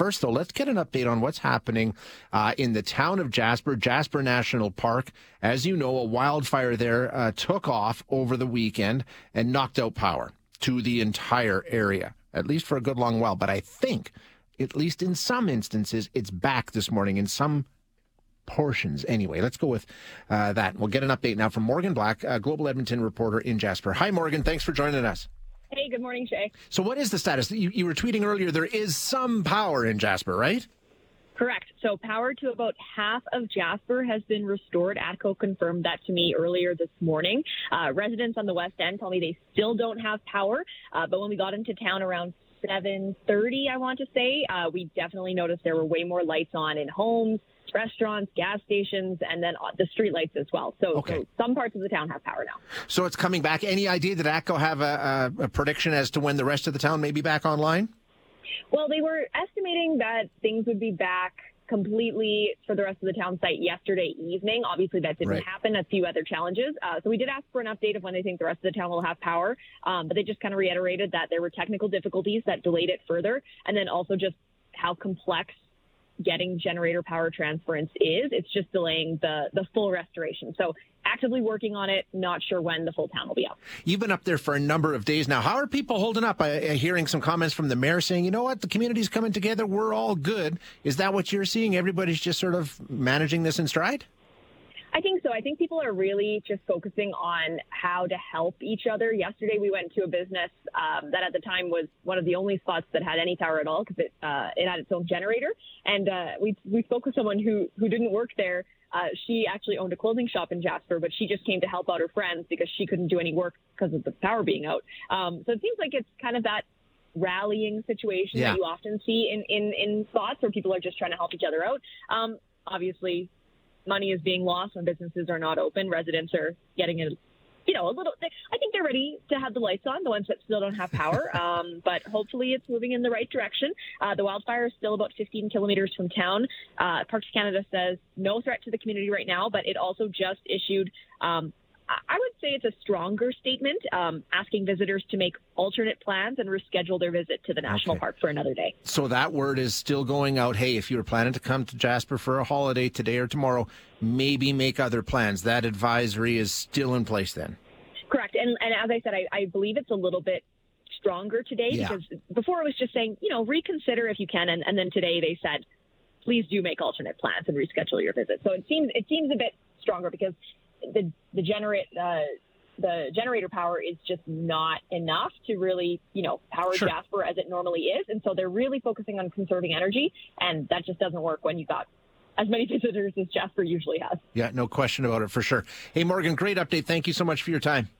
First, though, let's get an update on what's happening uh, in the town of Jasper, Jasper National Park. As you know, a wildfire there uh, took off over the weekend and knocked out power to the entire area, at least for a good long while. But I think, at least in some instances, it's back this morning in some portions. Anyway, let's go with uh, that. We'll get an update now from Morgan Black, Global Edmonton reporter in Jasper. Hi, Morgan. Thanks for joining us. Hey, good morning, Shay. So, what is the status? You, you were tweeting earlier there is some power in Jasper, right? Correct. So power to about half of Jasper has been restored. ATCO confirmed that to me earlier this morning. Uh, residents on the west end tell me they still don't have power, uh, but when we got into town around 7:30, I want to say, uh, we definitely noticed there were way more lights on in homes, restaurants, gas stations, and then the street lights as well. So, okay. so, some parts of the town have power now. So it's coming back. Any idea that ATCO have a, a, a prediction as to when the rest of the town may be back online? Well, they were estimating that things would be back completely for the rest of the town site yesterday evening. Obviously, that didn't right. happen. A few other challenges. Uh, so we did ask for an update of when they think the rest of the town will have power, um, but they just kind of reiterated that there were technical difficulties that delayed it further, and then also just how complex getting generator power transference is. It's just delaying the the full restoration. So actively working on it. Not sure when the full town will be up. You've been up there for a number of days now. How are people holding up? I, I hearing some comments from the mayor saying, you know what, the community's coming together. We're all good. Is that what you're seeing? Everybody's just sort of managing this in stride. I think so. I think people are really just focusing on how to help each other. Yesterday, we went to a business um, that at the time was one of the only spots that had any power at all because it uh, it had its own generator. And uh, we we spoke with someone who who didn't work there. Uh, she actually owned a clothing shop in Jasper, but she just came to help out her friends because she couldn't do any work because of the power being out. Um, so it seems like it's kind of that rallying situation yeah. that you often see in, in, in spots where people are just trying to help each other out. Um, obviously, money is being lost when businesses are not open. Residents are getting a, you know, a little. I think they're ready to have the lights on. The ones that still don't have power, um, but hopefully it's moving in the right direction. Uh, the wildfire is still about 15 kilometers from town. Uh, Parks Canada says no threat to the community right now, but it also just issued um, I would say it's a stronger statement, um, asking visitors to make alternate plans and reschedule their visit to the national okay. park for another day. So that word is still going out. Hey, if you were planning to come to Jasper for a holiday today or tomorrow, maybe make other plans. That advisory is still in place then. Correct. And, and as I said, I, I believe it's a little bit stronger today yeah. because before it was just saying, you know, reconsider if you can. And, and then today they said, please do make alternate plans and reschedule your visit. So it seems it seems a bit stronger because the the generate uh, the generator power is just not enough to really you know power sure. Jasper as it normally is, and so they're really focusing on conserving energy, and that just doesn't work when you got as many visitors as Jasper usually has. Yeah, no question about it for sure. Hey Morgan, great update. Thank you so much for your time.